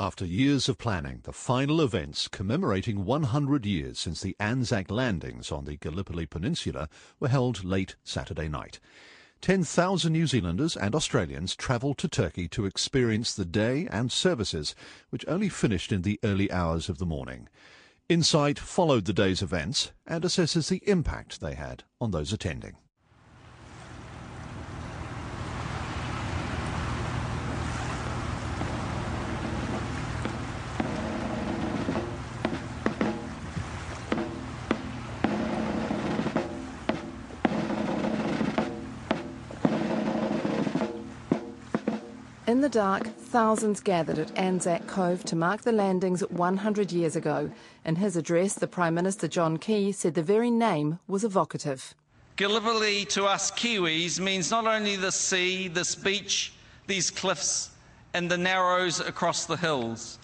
After years of planning, the final events commemorating 100 years since the Anzac landings on the Gallipoli Peninsula were held late Saturday night. 10,000 New Zealanders and Australians travelled to Turkey to experience the day and services, which only finished in the early hours of the morning. Insight followed the day's events and assesses the impact they had on those attending. In the dark, thousands gathered at Anzac Cove to mark the landings 100 years ago. In his address, the Prime Minister John Key said the very name was evocative. Gallipoli to us Kiwis means not only the sea, this beach, these cliffs, and the narrows across the hills.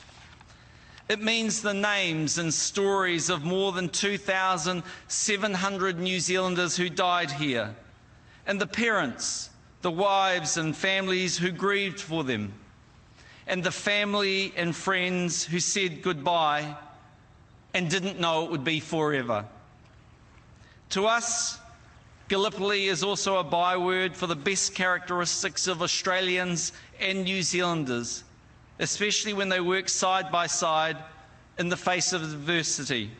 It means the names and stories of more than 2,700 New Zealanders who died here, and the parents the wives and families who grieved for them, and the family and friends who said goodbye and didn't know it would be forever. To us, Gallipoli is also a byword for the best characteristics of Australians and New Zealanders, especially when they work side by side in the face of adversity.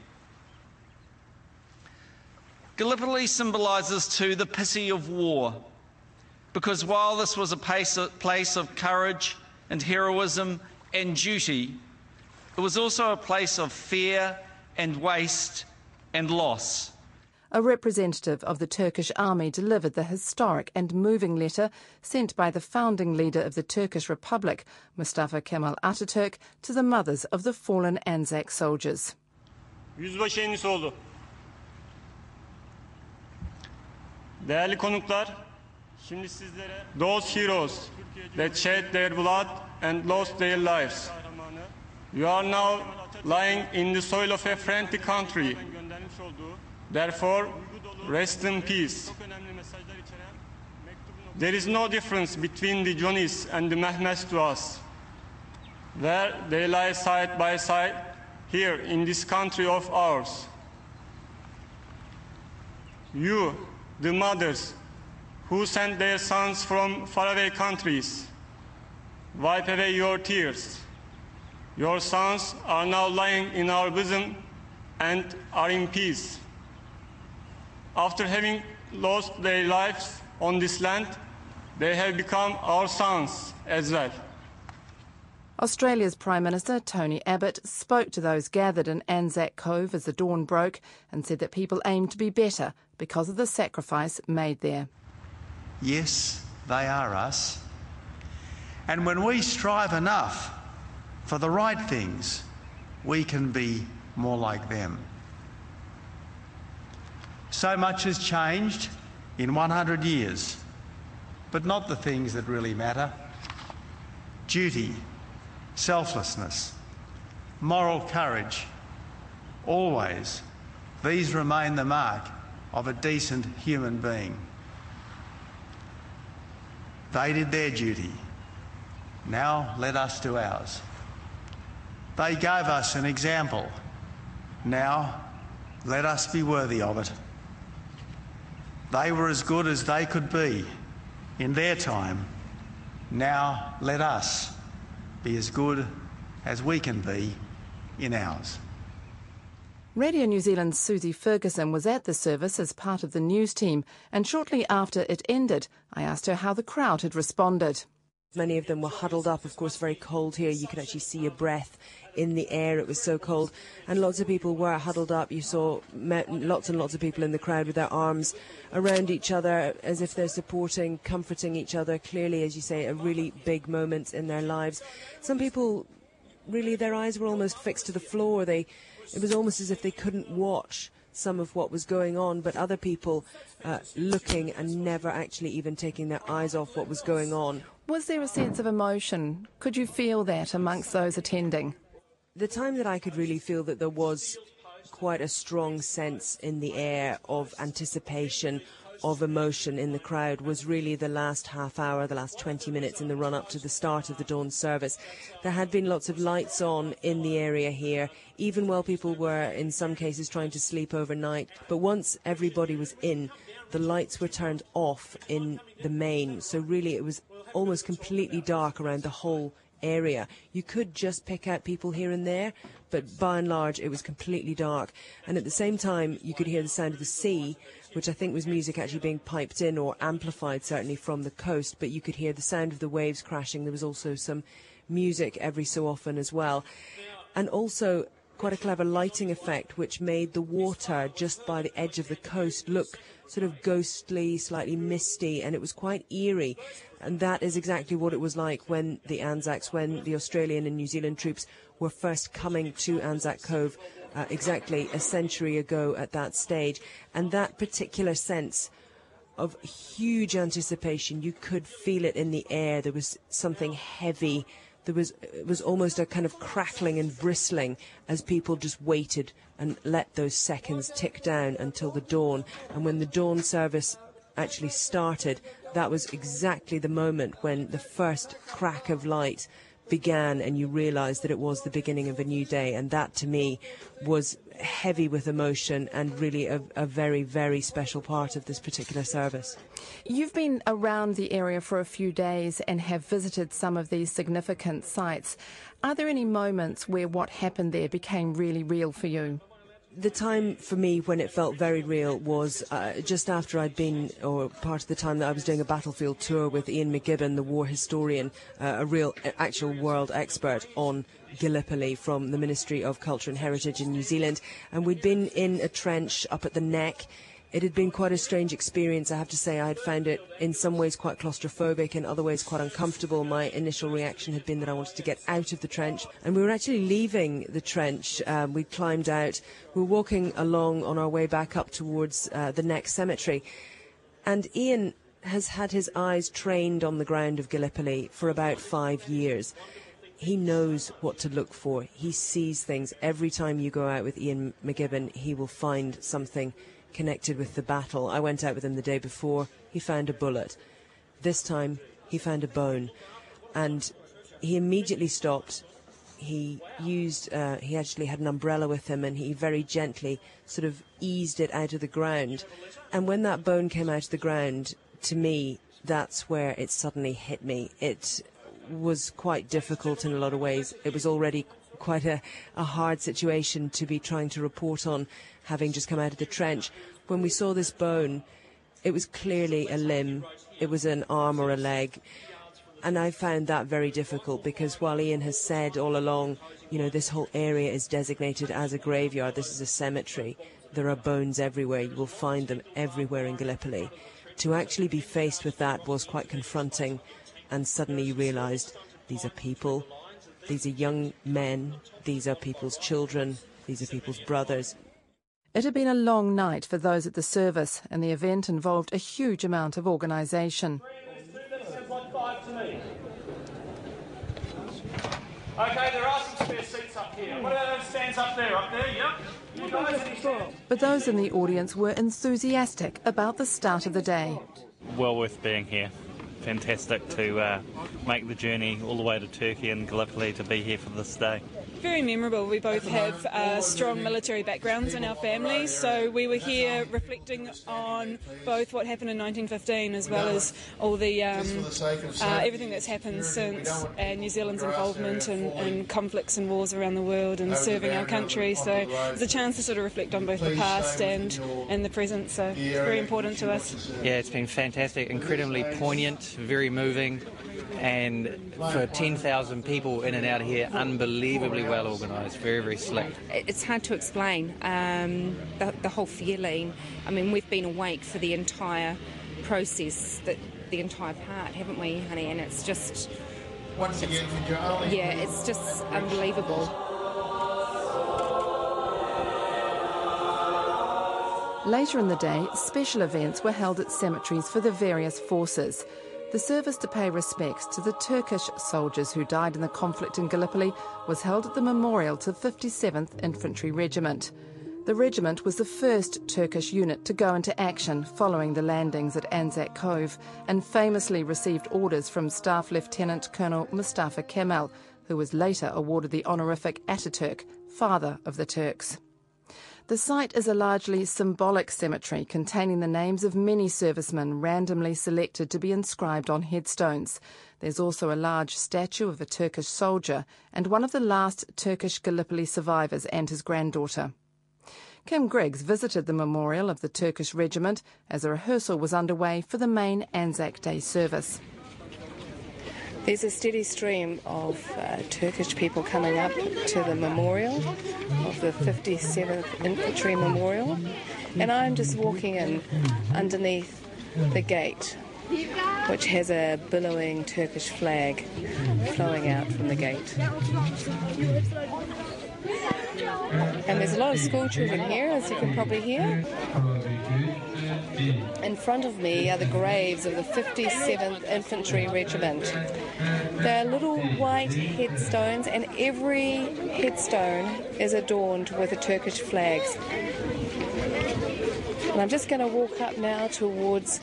Gallipoli symbolises too the pity of war because while this was a place of courage and heroism and duty, it was also a place of fear and waste and loss. A representative of the Turkish army delivered the historic and moving letter sent by the founding leader of the Turkish Republic, Mustafa Kemal Ataturk, to the mothers of the fallen Anzac soldiers. Yüzbaşı Enisoğlu. Değerli konuklar, Those heroes that shed their blood and lost their lives. You are now lying in the soil of a friendly country. Therefore, rest in peace. There is no difference between the Johnnies and the Mehmets to us. There they lie side by side here in this country of ours. You, the mothers, who sent their sons from faraway countries. Wipe away your tears. Your sons are now lying in our bosom and are in peace. After having lost their lives on this land, they have become our sons as well. Australia's Prime Minister Tony Abbott spoke to those gathered in Anzac Cove as the dawn broke and said that people aim to be better because of the sacrifice made there. Yes, they are us. And when we strive enough for the right things, we can be more like them. So much has changed in 100 years, but not the things that really matter. Duty, selflessness, moral courage, always, these remain the mark of a decent human being. They did their duty. Now let us do ours. They gave us an example. Now let us be worthy of it. They were as good as they could be in their time. Now let us be as good as we can be in ours. Radio New Zealand's Susie Ferguson was at the service as part of the news team, and shortly after it ended, I asked her how the crowd had responded. Many of them were huddled up, of course, very cold here. You could actually see a breath in the air. It was so cold. And lots of people were huddled up. You saw lots and lots of people in the crowd with their arms around each other as if they're supporting, comforting each other. Clearly, as you say, a really big moment in their lives. Some people, really, their eyes were almost fixed to the floor. They it was almost as if they couldn't watch some of what was going on, but other people uh, looking and never actually even taking their eyes off what was going on. Was there a sense of emotion? Could you feel that amongst those attending? The time that I could really feel that there was quite a strong sense in the air of anticipation of emotion in the crowd was really the last half hour, the last 20 minutes in the run up to the start of the dawn service. There had been lots of lights on in the area here, even while people were in some cases trying to sleep overnight. But once everybody was in, the lights were turned off in the main. So really it was almost completely dark around the whole area. You could just pick out people here and there, but by and large it was completely dark. And at the same time, you could hear the sound of the sea, which I think was music actually being piped in or amplified certainly from the coast, but you could hear the sound of the waves crashing. There was also some music every so often as well. And also quite a clever lighting effect which made the water just by the edge of the coast look sort of ghostly, slightly misty, and it was quite eerie. And that is exactly what it was like when the Anzacs, when the Australian and New Zealand troops were first coming to Anzac Cove uh, exactly a century ago at that stage. And that particular sense of huge anticipation, you could feel it in the air. There was something heavy. There was it was almost a kind of crackling and bristling as people just waited and let those seconds tick down until the dawn. And when the dawn service actually started, that was exactly the moment when the first crack of light began and you realized that it was the beginning of a new day. And that to me was heavy with emotion and really a, a, very, very special part of this particular service. You've been around the area for a few days and have visited some of these significant sites. Are there any moments where what happened there became really real for you? The time for me when it felt very real was uh, just after I'd been, or part of the time that I was doing a battlefield tour with Ian McGibbon, the war historian, uh, a real, actual world expert on Gallipoli from the Ministry of Culture and Heritage in New Zealand. And we'd been in a trench up at the neck it had been quite a strange experience, I have to say. I had found it in some ways quite claustrophobic, in other ways quite uncomfortable. My initial reaction had been that I wanted to get out of the trench. And we were actually leaving the trench. Um, we climbed out. We were walking along on our way back up towards uh, the next cemetery. And Ian has had his eyes trained on the ground of Gallipoli for about five years he knows what to look for. He sees things. Every time you go out with Ian McGibbon, he will find something connected with the battle. I went out with him the day before. He found a bullet. This time, he found a bone. And he immediately stopped. He used, uh, he actually had an umbrella with him and he very gently sort of eased it out of the ground. And when that bone came out of the ground, to me, that's where it suddenly hit me. It was quite difficult in a lot of ways. It was already quite a, a hard situation to be trying to report on having just come out of the trench. When we saw this bone, it was clearly a limb, it was an arm or a leg. And I found that very difficult because while Ian has said all along, you know, this whole area is designated as a graveyard, this is a cemetery, there are bones everywhere, you will find them everywhere in Gallipoli. To actually be faced with that was quite confronting, and suddenly you realised these are people, these are young men, these are people's children, these are people's brothers, it had been a long night for those at the service, and the event involved a huge amount of organisation. Okay, there are some spare seats up here. What about those stands up there? Up there, yep. But those in the audience were enthusiastic about the start of the day. Well worth being here. Fantastic to uh, make the journey all the way to Turkey and Gallipoli to be here for this day very memorable. We both have uh, strong military backgrounds in our families, so we were here reflecting on both what happened in 1915 as well as all the um, uh, everything that's happened since uh, New Zealand's involvement in, in, conflicts and wars around the world and serving our country. So it's a chance to sort of reflect on both the past and and the present. So it's very important to us. Yeah, it's been fantastic, incredibly poignant, very moving and for 10,000 people in and out of here, unbelievably well organised, very, very slick. It's hard to explain um, the, the, whole feeling. I mean, we've been awake for the entire process, the, the entire part, haven't we, honey? And it's just. Once again, Yeah, it's just unbelievable. Later in the day, special events were held at cemeteries for the various forces. The service to pay respects to the Turkish soldiers who died in the conflict in Gallipoli was held at the memorial to 57th Infantry Regiment. The regiment was the first Turkish unit to go into action following the landings at Anzac Cove and famously received orders from Staff Lieutenant Colonel Mustafa Kemal, who was later awarded the honorific Ataturk, father of the Turks. The site is a largely symbolic cemetery containing the names of many servicemen randomly selected to be inscribed on headstones. There's also a large statue of a Turkish soldier and one of the last Turkish Gallipoli survivors and his granddaughter. Kim Griggs visited the memorial of the Turkish regiment as a rehearsal was underway for the main Anzac Day service. There's a steady stream of uh, Turkish people coming up to the memorial of the 57th Infantry Memorial, and I'm just walking in underneath the gate, which has a billowing Turkish flag flowing out from the gate. And there's a lot of school children here, as you can probably hear. In front of me are the graves of the 57th Infantry Regiment. They are little white headstones, and every headstone is adorned with the Turkish flags. And I'm just going to walk up now towards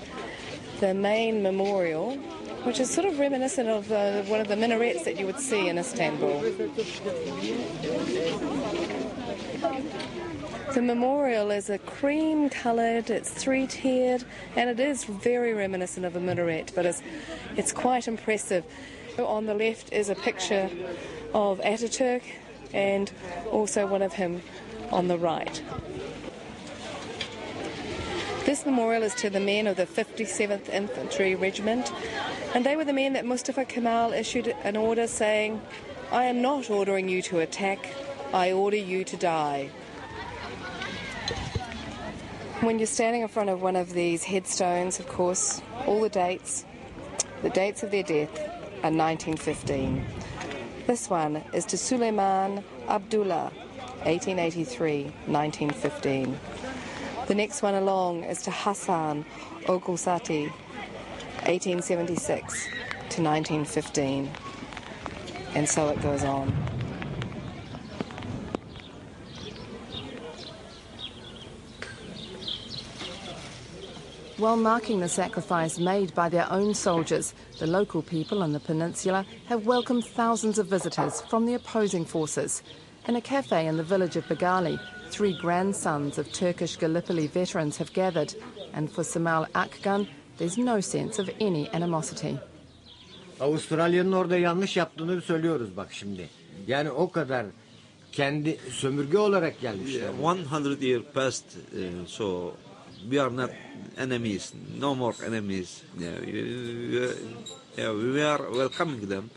the main memorial, which is sort of reminiscent of uh, one of the minarets that you would see in Istanbul. The memorial is a cream coloured, it's three tiered, and it is very reminiscent of a minaret, but it's, it's quite impressive. On the left is a picture of Ataturk and also one of him on the right. This memorial is to the men of the 57th Infantry Regiment, and they were the men that Mustafa Kemal issued an order saying, I am not ordering you to attack, I order you to die. When you're standing in front of one of these headstones, of course, all the dates, the dates of their death are 1915. This one is to Suleiman Abdullah, 1883 1915. The next one along is to Hassan Ogulsati, 1876 to 1915. And so it goes on. While marking the sacrifice made by their own soldiers, the local people on the peninsula have welcomed thousands of visitors from the opposing forces. In a cafe in the village of Bigali, three grandsons of Turkish Gallipoli veterans have gathered, and for Samal Akgan, there's no sense of any animosity. Avustralya'nın orada yanlış yaptığını söylüyoruz bak şimdi. Yani o kadar kendi sömürge olarak gelmişler. 100 years past, uh, so we are not enemies, no more enemies. Yeah, yeah, we are welcoming them.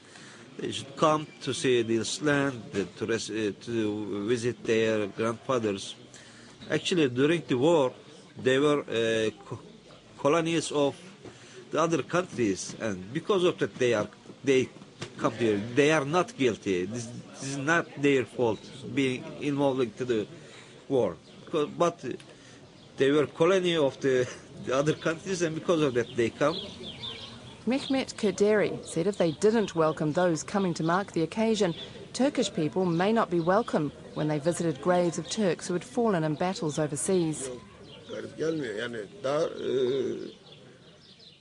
They should come to see this land, to, uh, to visit their grandfathers. Actually, during the war, they were uh, co- colonies of the other countries, and because of that, they are they come here. They are not guilty. This, this is not their fault being involved into the war. Because, but they were colony of the, the other countries, and because of that, they come. Mehmet Kurderi said if they didn't welcome those coming to mark the occasion, Turkish people may not be welcome when they visited graves of Turks who had fallen in battles overseas. Garip gelmiyor yani daha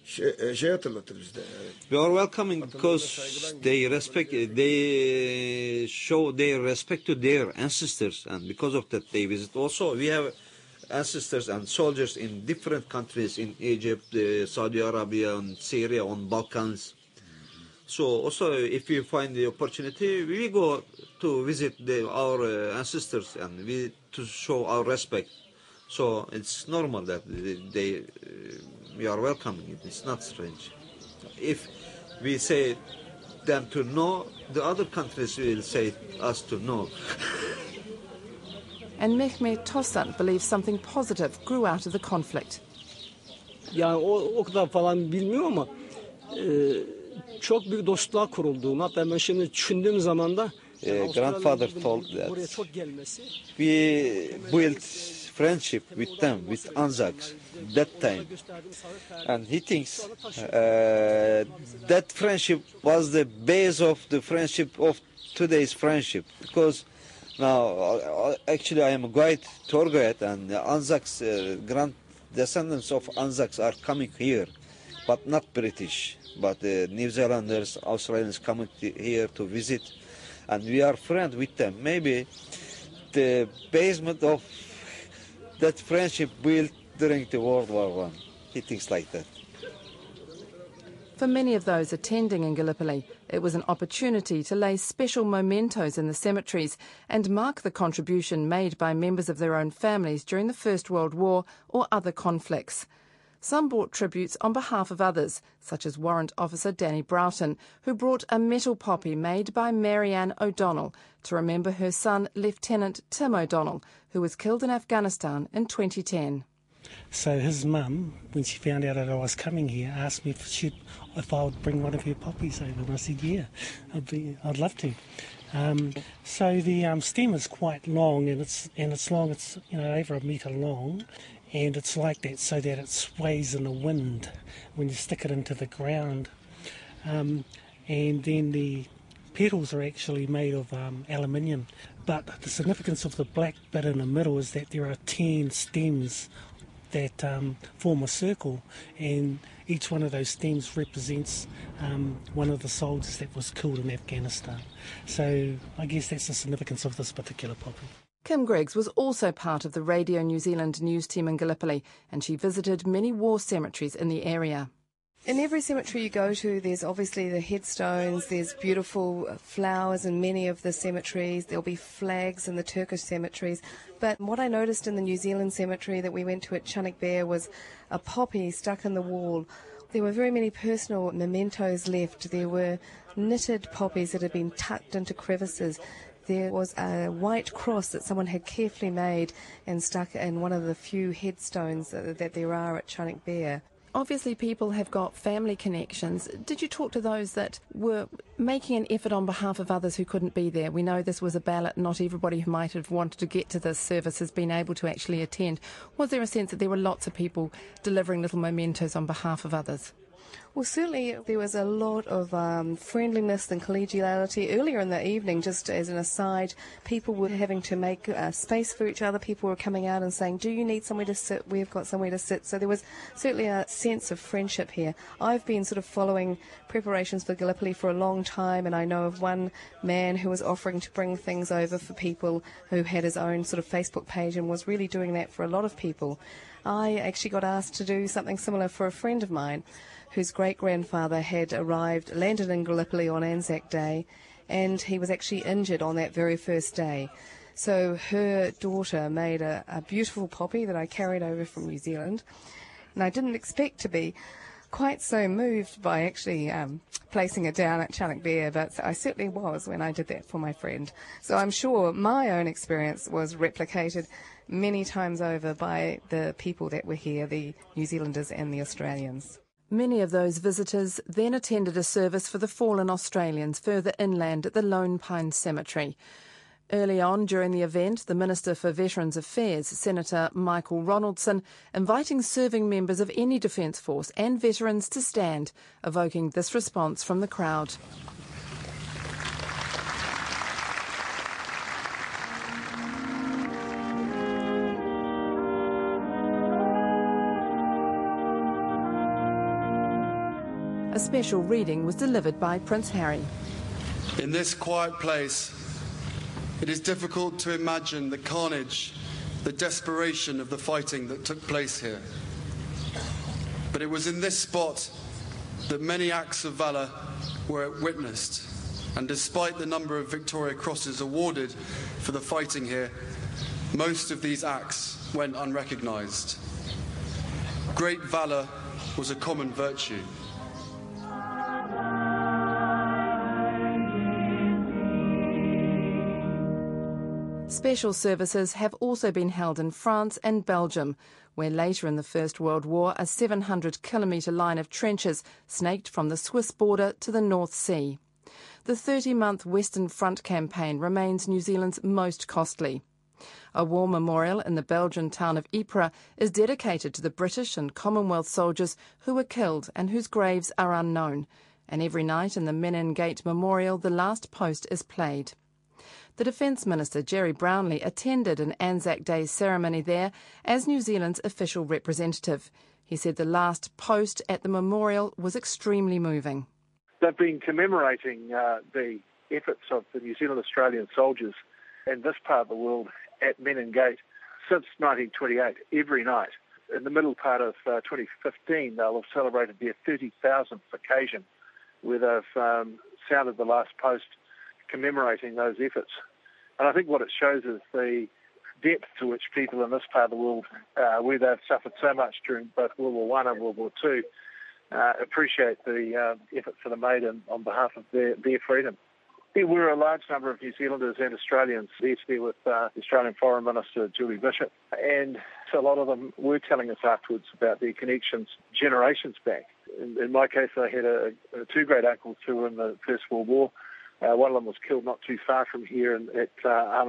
şey, şey hatırlatır bizde. Yani. We are welcoming because they respect, eh, they eh, show their respect to their ancestors, and because of that, they visit. Also, we have ancestors and soldiers in different countries in Egypt, uh, Saudi Arabia, and Syria, on Balkans. So also, if we find the opportunity, we go to visit the, our uh, ancestors and we to show our respect. So it's normal that they, they uh, we are welcoming it. It's not strange. If we say them to no, the other countries will say us to no. And Mehmet Tosan believes something positive grew out of the conflict. Yani o, o kadar falan bilmiyor ama e, çok büyük dostluğa kurulduğunu hatta ben şimdi düşündüğüm zaman da Uh, grandfather told that buraya çok gelmesi we built friendship with them, with Anzacs, that time. And he thinks uh, that friendship was the base of the friendship of today's friendship because Now, uh, actually, I am a guide, tour guide, and the Anzacs, uh, grand descendants of Anzacs are coming here, but not British, but uh, New Zealanders, Australians coming here to visit, and we are friends with them. Maybe the basement of that friendship built during the World War One. He thinks like that. For many of those attending in Gallipoli, it was an opportunity to lay special mementos in the cemeteries and mark the contribution made by members of their own families during the First World War or other conflicts. Some brought tributes on behalf of others, such as Warrant Officer Danny Broughton, who brought a metal poppy made by Marianne O'Donnell to remember her son, Lieutenant Tim O'Donnell, who was killed in Afghanistan in 2010. So his mum, when she found out that I was coming here, asked me if, she'd, if I would bring one of her poppies over, and I said, "Yeah, I'd, be, I'd love to." Um, so the um, stem is quite long, and it's and it's long. It's you know over a metre long, and it's like that so that it sways in the wind when you stick it into the ground. Um, and then the petals are actually made of um, aluminium. But the significance of the black bit in the middle is that there are 10 stems that um, form a circle, and each one of those stems represents um, one of the soldiers that was killed in Afghanistan. So I guess that's the significance of this particular poppy. Kim Griggs was also part of the Radio New Zealand news team in Gallipoli, and she visited many war cemeteries in the area. In every cemetery you go to, there's obviously the headstones, there's beautiful flowers in many of the cemeteries, there'll be flags in the Turkish cemeteries. But what I noticed in the New Zealand cemetery that we went to at Chunuk Bair was a poppy stuck in the wall. There were very many personal mementos left. There were knitted poppies that had been tucked into crevices. There was a white cross that someone had carefully made and stuck in one of the few headstones that there are at Chunuk Bair obviously people have got family connections. Did you talk to those that were making an effort on behalf of others who couldn't be there? We know this was a ballot. Not everybody who might have wanted to get to this service has been able to actually attend. Was there a sense that there were lots of people delivering little mementos on behalf of others? Well, certainly there was a lot of um, friendliness and collegiality. Earlier in the evening, just as an aside, people were having to make uh, space for each other. People were coming out and saying, Do you need somewhere to sit? We've got somewhere to sit. So there was certainly a sense of friendship here. I've been sort of following preparations for Gallipoli for a long time, and I know of one man who was offering to bring things over for people who had his own sort of Facebook page and was really doing that for a lot of people. I actually got asked to do something similar for a friend of mine whose great grandfather had arrived, landed in Gallipoli on Anzac Day, and he was actually injured on that very first day. So her daughter made a, a beautiful poppy that I carried over from New Zealand, and I didn't expect to be quite so moved by actually um, placing it down at Chunuk Bair, but I certainly was when I did that for my friend. So I'm sure my own experience was replicated many times over by the people that were here, the New Zealanders and the Australians. Many of those visitors then attended a service for the fallen Australians further inland at the Lone Pine Cemetery. Early on during the event, the Minister for Veterans Affairs, Senator Michael Ronaldson, inviting serving members of any Defence Force and veterans to stand, evoking this response from the crowd. Special reading was delivered by Prince Harry. In this quiet place, it is difficult to imagine the carnage, the desperation of the fighting that took place here. But it was in this spot that many acts of valour were witnessed. And despite the number of Victoria Crosses awarded for the fighting here, most of these acts went unrecognised. Great valour was a common virtue. Special services have also been held in France and Belgium, where later in the First World War a 700 kilometre line of trenches snaked from the Swiss border to the North Sea. The 30 month Western Front campaign remains New Zealand's most costly. A war memorial in the Belgian town of Ypres is dedicated to the British and Commonwealth soldiers who were killed and whose graves are unknown. And every night in the Menin Gate Memorial, the last post is played. The Defence Minister Gerry Brownlee attended an Anzac Day ceremony there as New Zealand's official representative. He said the last post at the memorial was extremely moving. They've been commemorating uh, the efforts of the New Zealand Australian soldiers in this part of the world at Menin Gate since 1928, every night. In the middle part of uh, 2015, they'll have celebrated their 30,000th occasion where they've um, sounded the last post commemorating those efforts. And I think what it shows is the depth to which people in this part of the world, uh, where they've suffered so much during both World War One and World War Two, uh, appreciate the uh, efforts that are made in, on behalf of their, their freedom. There were a large number of New Zealanders and Australians there be with uh, Australian Foreign Minister Julie Bishop, and a lot of them were telling us afterwards about their connections generations back. In, in my case, I had a, a two great uncles who were in the First World War. Uh, one of them was killed not too far from here in, at uh.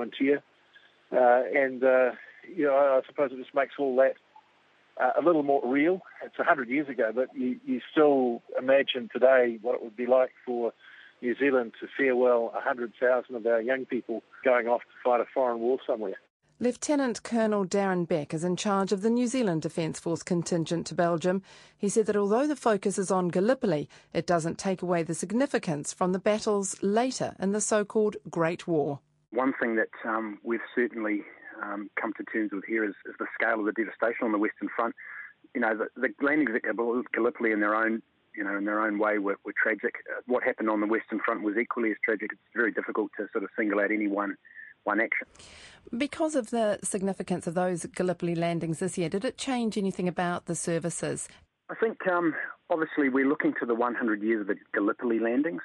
Uh, and, uh, you know, I suppose it just makes all that uh, a little more real. It's 100 years ago, but you, you still imagine today what it would be like for New Zealand to farewell 100,000 of our young people going off to fight a foreign war somewhere. Lieutenant Colonel Darren Beck is in charge of the New Zealand Defence Force contingent to Belgium. He said that although the focus is on Gallipoli, it doesn't take away the significance from the battles later in the so called Great War. One thing that um, we've certainly um, come to terms with here is, is, the scale of the devastation on the Western Front. You know, the, the landings at Gallipoli in their own you know, in their own way were, were tragic. Uh, what happened on the Western Front was equally as tragic. It's very difficult to sort of single out any one one action. Because of the significance of those Gallipoli landings this year, did it change anything about the services? I think um, obviously we're looking to the 100 years of the Gallipoli landings.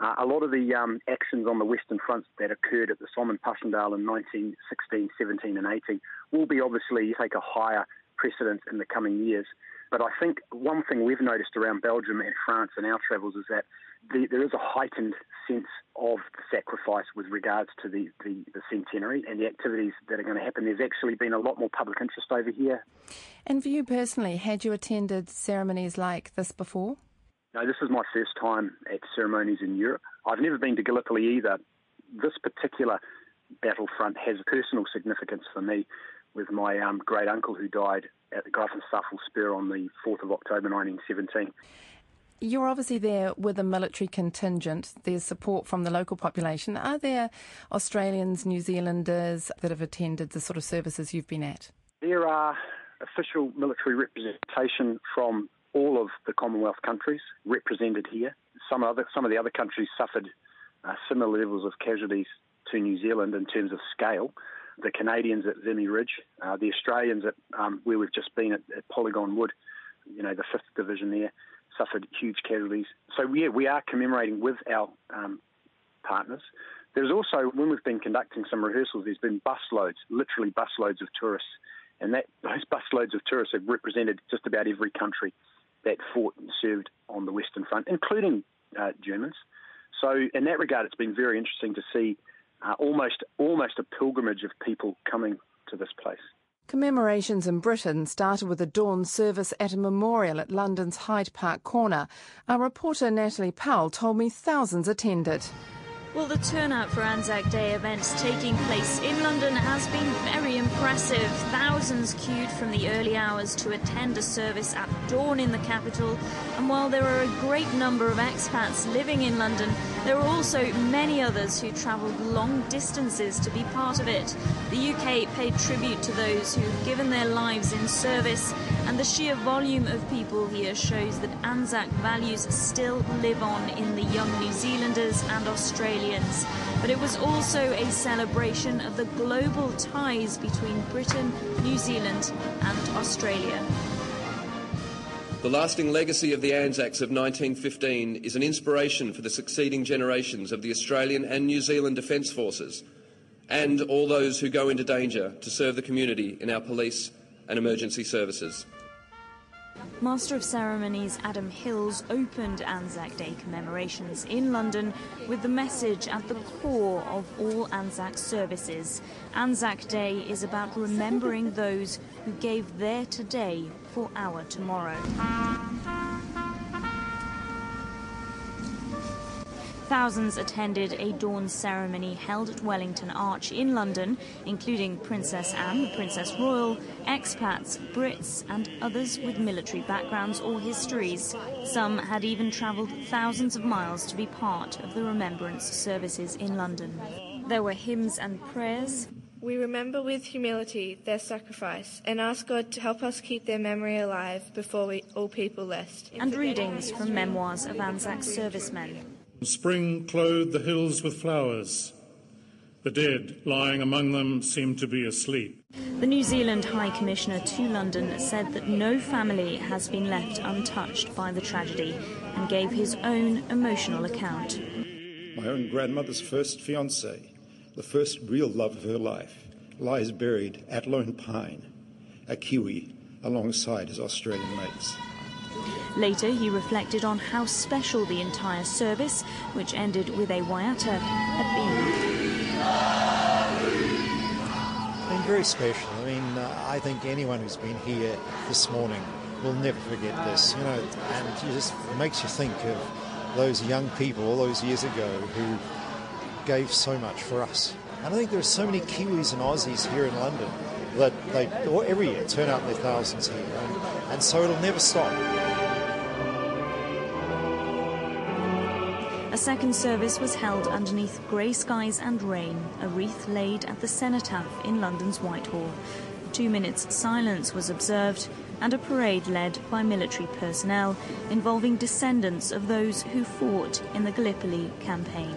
Uh, a lot of the um, actions on the Western Front that occurred at the Somme and Passchendaele in 1916, 17, and 18 will be obviously take a higher precedence in the coming years. But I think one thing we've noticed around Belgium and France in our travels is that the, there is a heightened sense of sacrifice with regards to the, the, the, centenary and the activities that are going to happen. There's actually been a lot more public interest over here. And for you personally, had you attended ceremonies like this before? No, this is my first time at ceremonies in Europe. I've never been to Gallipoli either. This particular battlefront has a personal significance for me with my um, great uncle who died at the Gravenstafel Spur on the 4th of October 1917. You're obviously there with a military contingent. There's support from the local population. Are there Australians, New Zealanders that have attended the sort of services you've been at? There are official military representation from all of the Commonwealth countries represented here. Some other, some of the other countries suffered uh, similar levels of casualties to New Zealand in terms of scale. The Canadians at Vimy Ridge, uh, the Australians at um, where we've just been at, at Polygon Wood, you know, the fifth division there suffered huge casualties. So yeah, we are commemorating with our um, partners. There's also, when we've been conducting some rehearsals, there's been busloads, literally busloads of tourists, and that those busloads of tourists have represented just about every country that fought and served on the Western Front, including uh, Germans. So in that regard, it's been very interesting to see uh, almost almost a pilgrimage of people coming to this place. Commemorations in Britain started with a dawn service at a memorial at London's Hyde Park Corner. Our reporter Natalie Powell told me thousands attended. Well, the turnout for Anzac Day events taking place in London has been very impressive. Thousands queued from the early hours to attend a service at dawn in the capital. And while there are a great number of expats living in London, there are also many others who travelled long distances to be part of it. The UK paid tribute to those who've given their lives in service, and the sheer volume of people here shows that Anzac values still live on in the young New Zealanders and Australians. But it was also a celebration of the global ties between Britain, New Zealand, and Australia. The lasting legacy of the Anzacs of 1915 is an inspiration for the succeeding generations of the Australian and New Zealand Defence Forces and all those who go into danger to serve the community in our police and emergency services. Master of Ceremonies Adam Hills opened Anzac Day commemorations in London with the message at the core of all Anzac services. Anzac Day is about remembering those who gave their today for our tomorrow. Thousands attended a dawn ceremony held at Wellington Arch in London, including Princess Anne, the Princess Royal, expats, Brits, and others with military backgrounds or histories. Some had even travelled thousands of miles to be part of the remembrance services in London. There were hymns and prayers. We remember with humility their sacrifice and ask God to help us keep their memory alive before we, all people list. And readings from memoirs of Anzac servicemen. Spring clothed the hills with flowers. The dead lying among them seemed to be asleep. The New Zealand High Commissioner to London said that no family has been left untouched by the tragedy and gave his own emotional account. My own grandmother's first fiance the first real love of her life, lies buried at Lone Pine, a Kiwi, alongside his Australian mates. Later, he reflected on how special the entire service, which ended with a waiata, had been. Been very special. I mean, uh, I think anyone who's been here this morning will never forget this. You know, and it just makes you think of those young people all those years ago who gave so much for us. And I think there are so many Kiwis and Aussies here in London that they every year turn out in their thousands here, and, and so it'll never stop. A second service was held underneath grey skies and rain, a wreath laid at the cenotaph in London's Whitehall. Two minutes silence was observed and a parade led by military personnel involving descendants of those who fought in the Gallipoli campaign.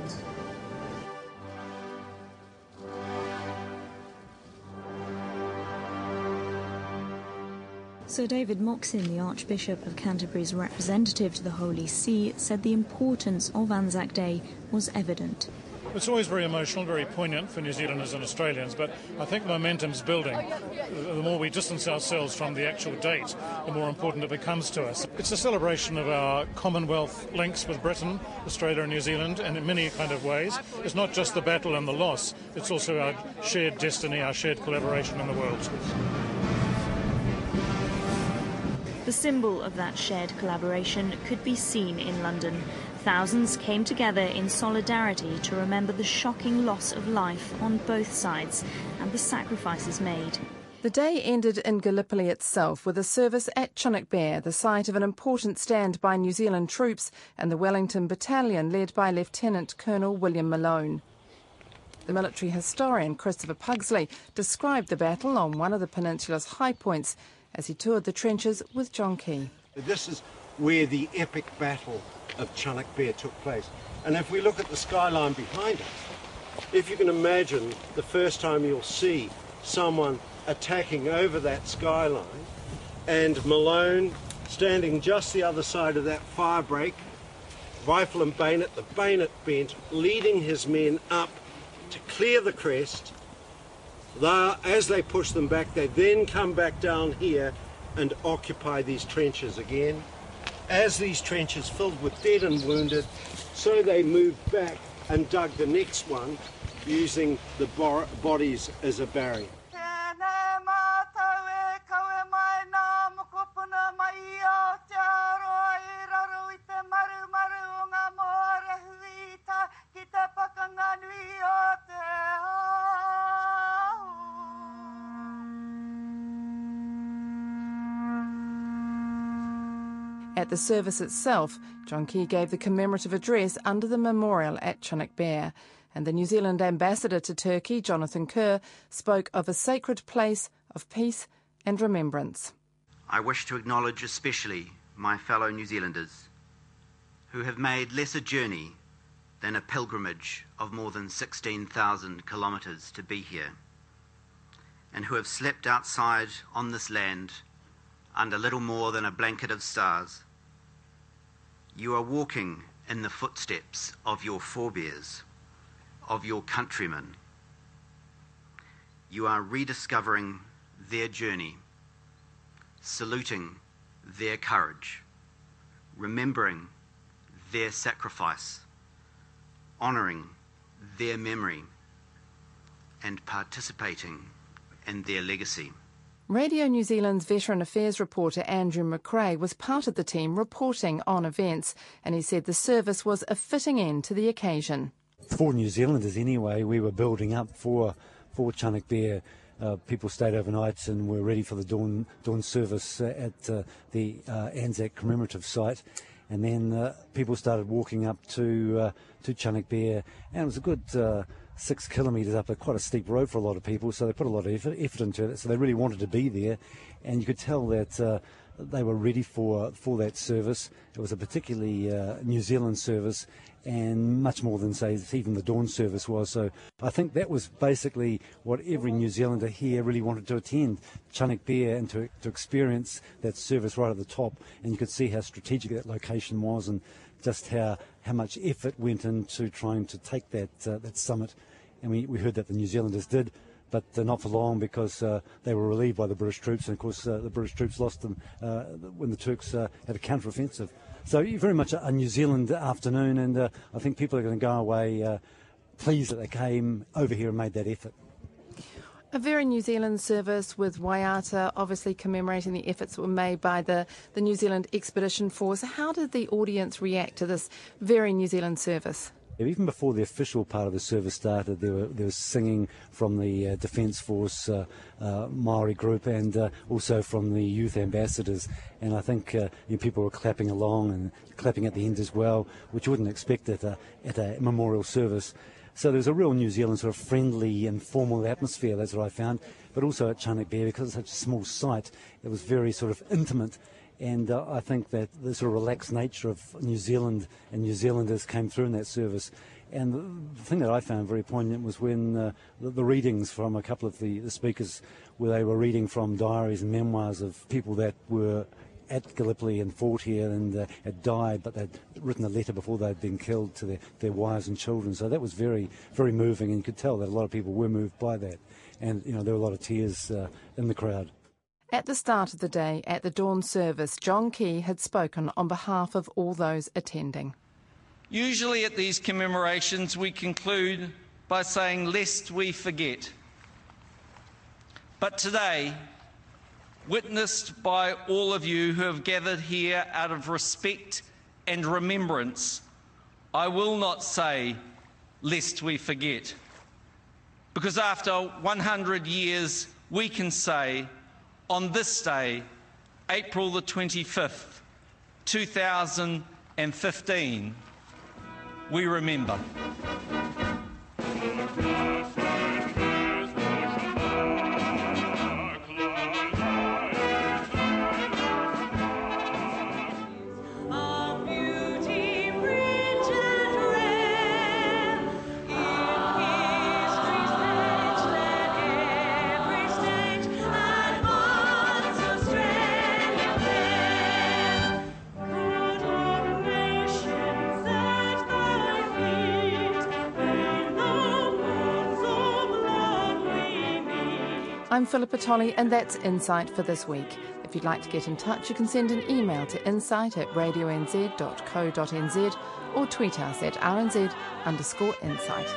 Sir David Moxon, the Archbishop of Canterbury's representative to the Holy See, said the importance of Anzac Day was evident. It's always very emotional, very poignant for New Zealanders and Australians, but I think momentum's building. The more we distance ourselves from the actual date, the more important it becomes to us. It's a celebration of our Commonwealth links with Britain, Australia, and New Zealand, and in many kind of ways. It's not just the battle and the loss, it's also our shared destiny, our shared collaboration in the world. The symbol of that shared collaboration could be seen in London. Thousands came together in solidarity to remember the shocking loss of life on both sides and the sacrifices made. The day ended in Gallipoli itself with a service at Chunuk Bair, the site of an important stand by New Zealand troops and the Wellington Battalion led by Lieutenant Colonel William Malone. The military historian Christopher Pugsley described the battle on one of the peninsula's high points as he toured the trenches with John Key. This is where the epic battle of Chunuk took place. And if we look at the skyline behind us, if you can imagine the first time you'll see someone attacking over that skyline and Malone standing just the other side of that fire break, rifle and bayonet, the bayonet bent, leading his men up to clear the crest as they push them back, they then come back down here and occupy these trenches again. As these trenches filled with dead and wounded, so they moved back and dug the next one using the bodies as a barrier. At the service itself, John Key gave the commemorative address under the memorial at Chunuk Bair, and the New Zealand ambassador to Turkey, Jonathan Curr, spoke of a sacred place of peace and remembrance. I wish to acknowledge especially my fellow New Zealanders who have made less a journey than a pilgrimage of more than 16,000 kilometres to be here, and who have slept outside on this land under little more than a blanket of stars you are walking in the footsteps of your forebears, of your countrymen. You are rediscovering their journey, saluting their courage, remembering their sacrifice, honouring their memory, and participating in their legacy. Radio New Zealand's Veteran Affairs reporter Andrew McRae was part of the team reporting on events, and he said the service was a fitting end to the occasion. For New Zealanders, anyway, we were building up for for Chunuk Bair. Uh, people stayed overnight and were ready for the dawn dawn service uh, at uh, the uh, Anzac commemorative site. And then uh, people started walking up to uh, to Chunuk Bair, and it was a good six kilometres up a quite a steep road for a lot of people, so they put a lot of effort, effort into it. So they really wanted to be there, and you could tell that uh, they were ready for for that service. It was a particularly uh, New Zealand service, and much more than say even the dawn service was. So I think that was basically what every New Zealander here really wanted to attend Chunuk Bair and to to experience that service right at the top. And you could see how strategic that location was and just how, how much effort went into trying to take that uh, that summit. And we, we heard that the New Zealanders did, but uh, not for long because uh, they were relieved by the British troops. And of course, uh, the British troops lost them uh, when the Turks uh, had a counter-offensive. So very much a, a New Zealand afternoon, and I think people are going to go away pleased that they came over here and made that effort. A very New Zealand service with Waiata obviously commemorating the efforts that were made by the, the New Zealand Expedition Force. How did the audience react to this very New Zealand service? Even before the official part of the service started, there, were, there was singing from the uh, Defence Force uh, uh, Maori group and uh, also from the youth ambassadors. And I think uh, you know, people were clapping along and clapping at the end as well, which you wouldn't expect at a, at a memorial service. So there's a real New Zealand sort of friendly, and informal atmosphere, that's what I found. But also at Chunuk Bair, because it's such a small site, it was very sort of intimate. And uh, I think that the sort of relaxed nature of New Zealand and New Zealanders came through in that service. And the thing that I found very poignant was when uh, the, the, readings from a couple of the, the speakers, where they were reading from diaries and memoirs of people that were at Gallipoli and fought here and uh, had died, but they'd written a letter before they'd been killed to their, their wives and children. So that was very, very moving, and you could tell that a lot of people were moved by that. And, you know, there were a lot of tears uh, in the crowd. At the start of the day, at the dawn service, John Key had spoken on behalf of all those attending. Usually at these commemorations, we conclude by saying, Lest we forget. But today, witnessed by all of you who have gathered here out of respect and remembrance, I will not say, lest we forget. Because after 100 years, we can say, on this day, April the 25th, 2015, we remember. I'm Philippa Tolley, and that's Insight for this week. If you'd like to get in touch, you can send an email to insight at radionz.co.nz or tweet us at rnz underscore insight.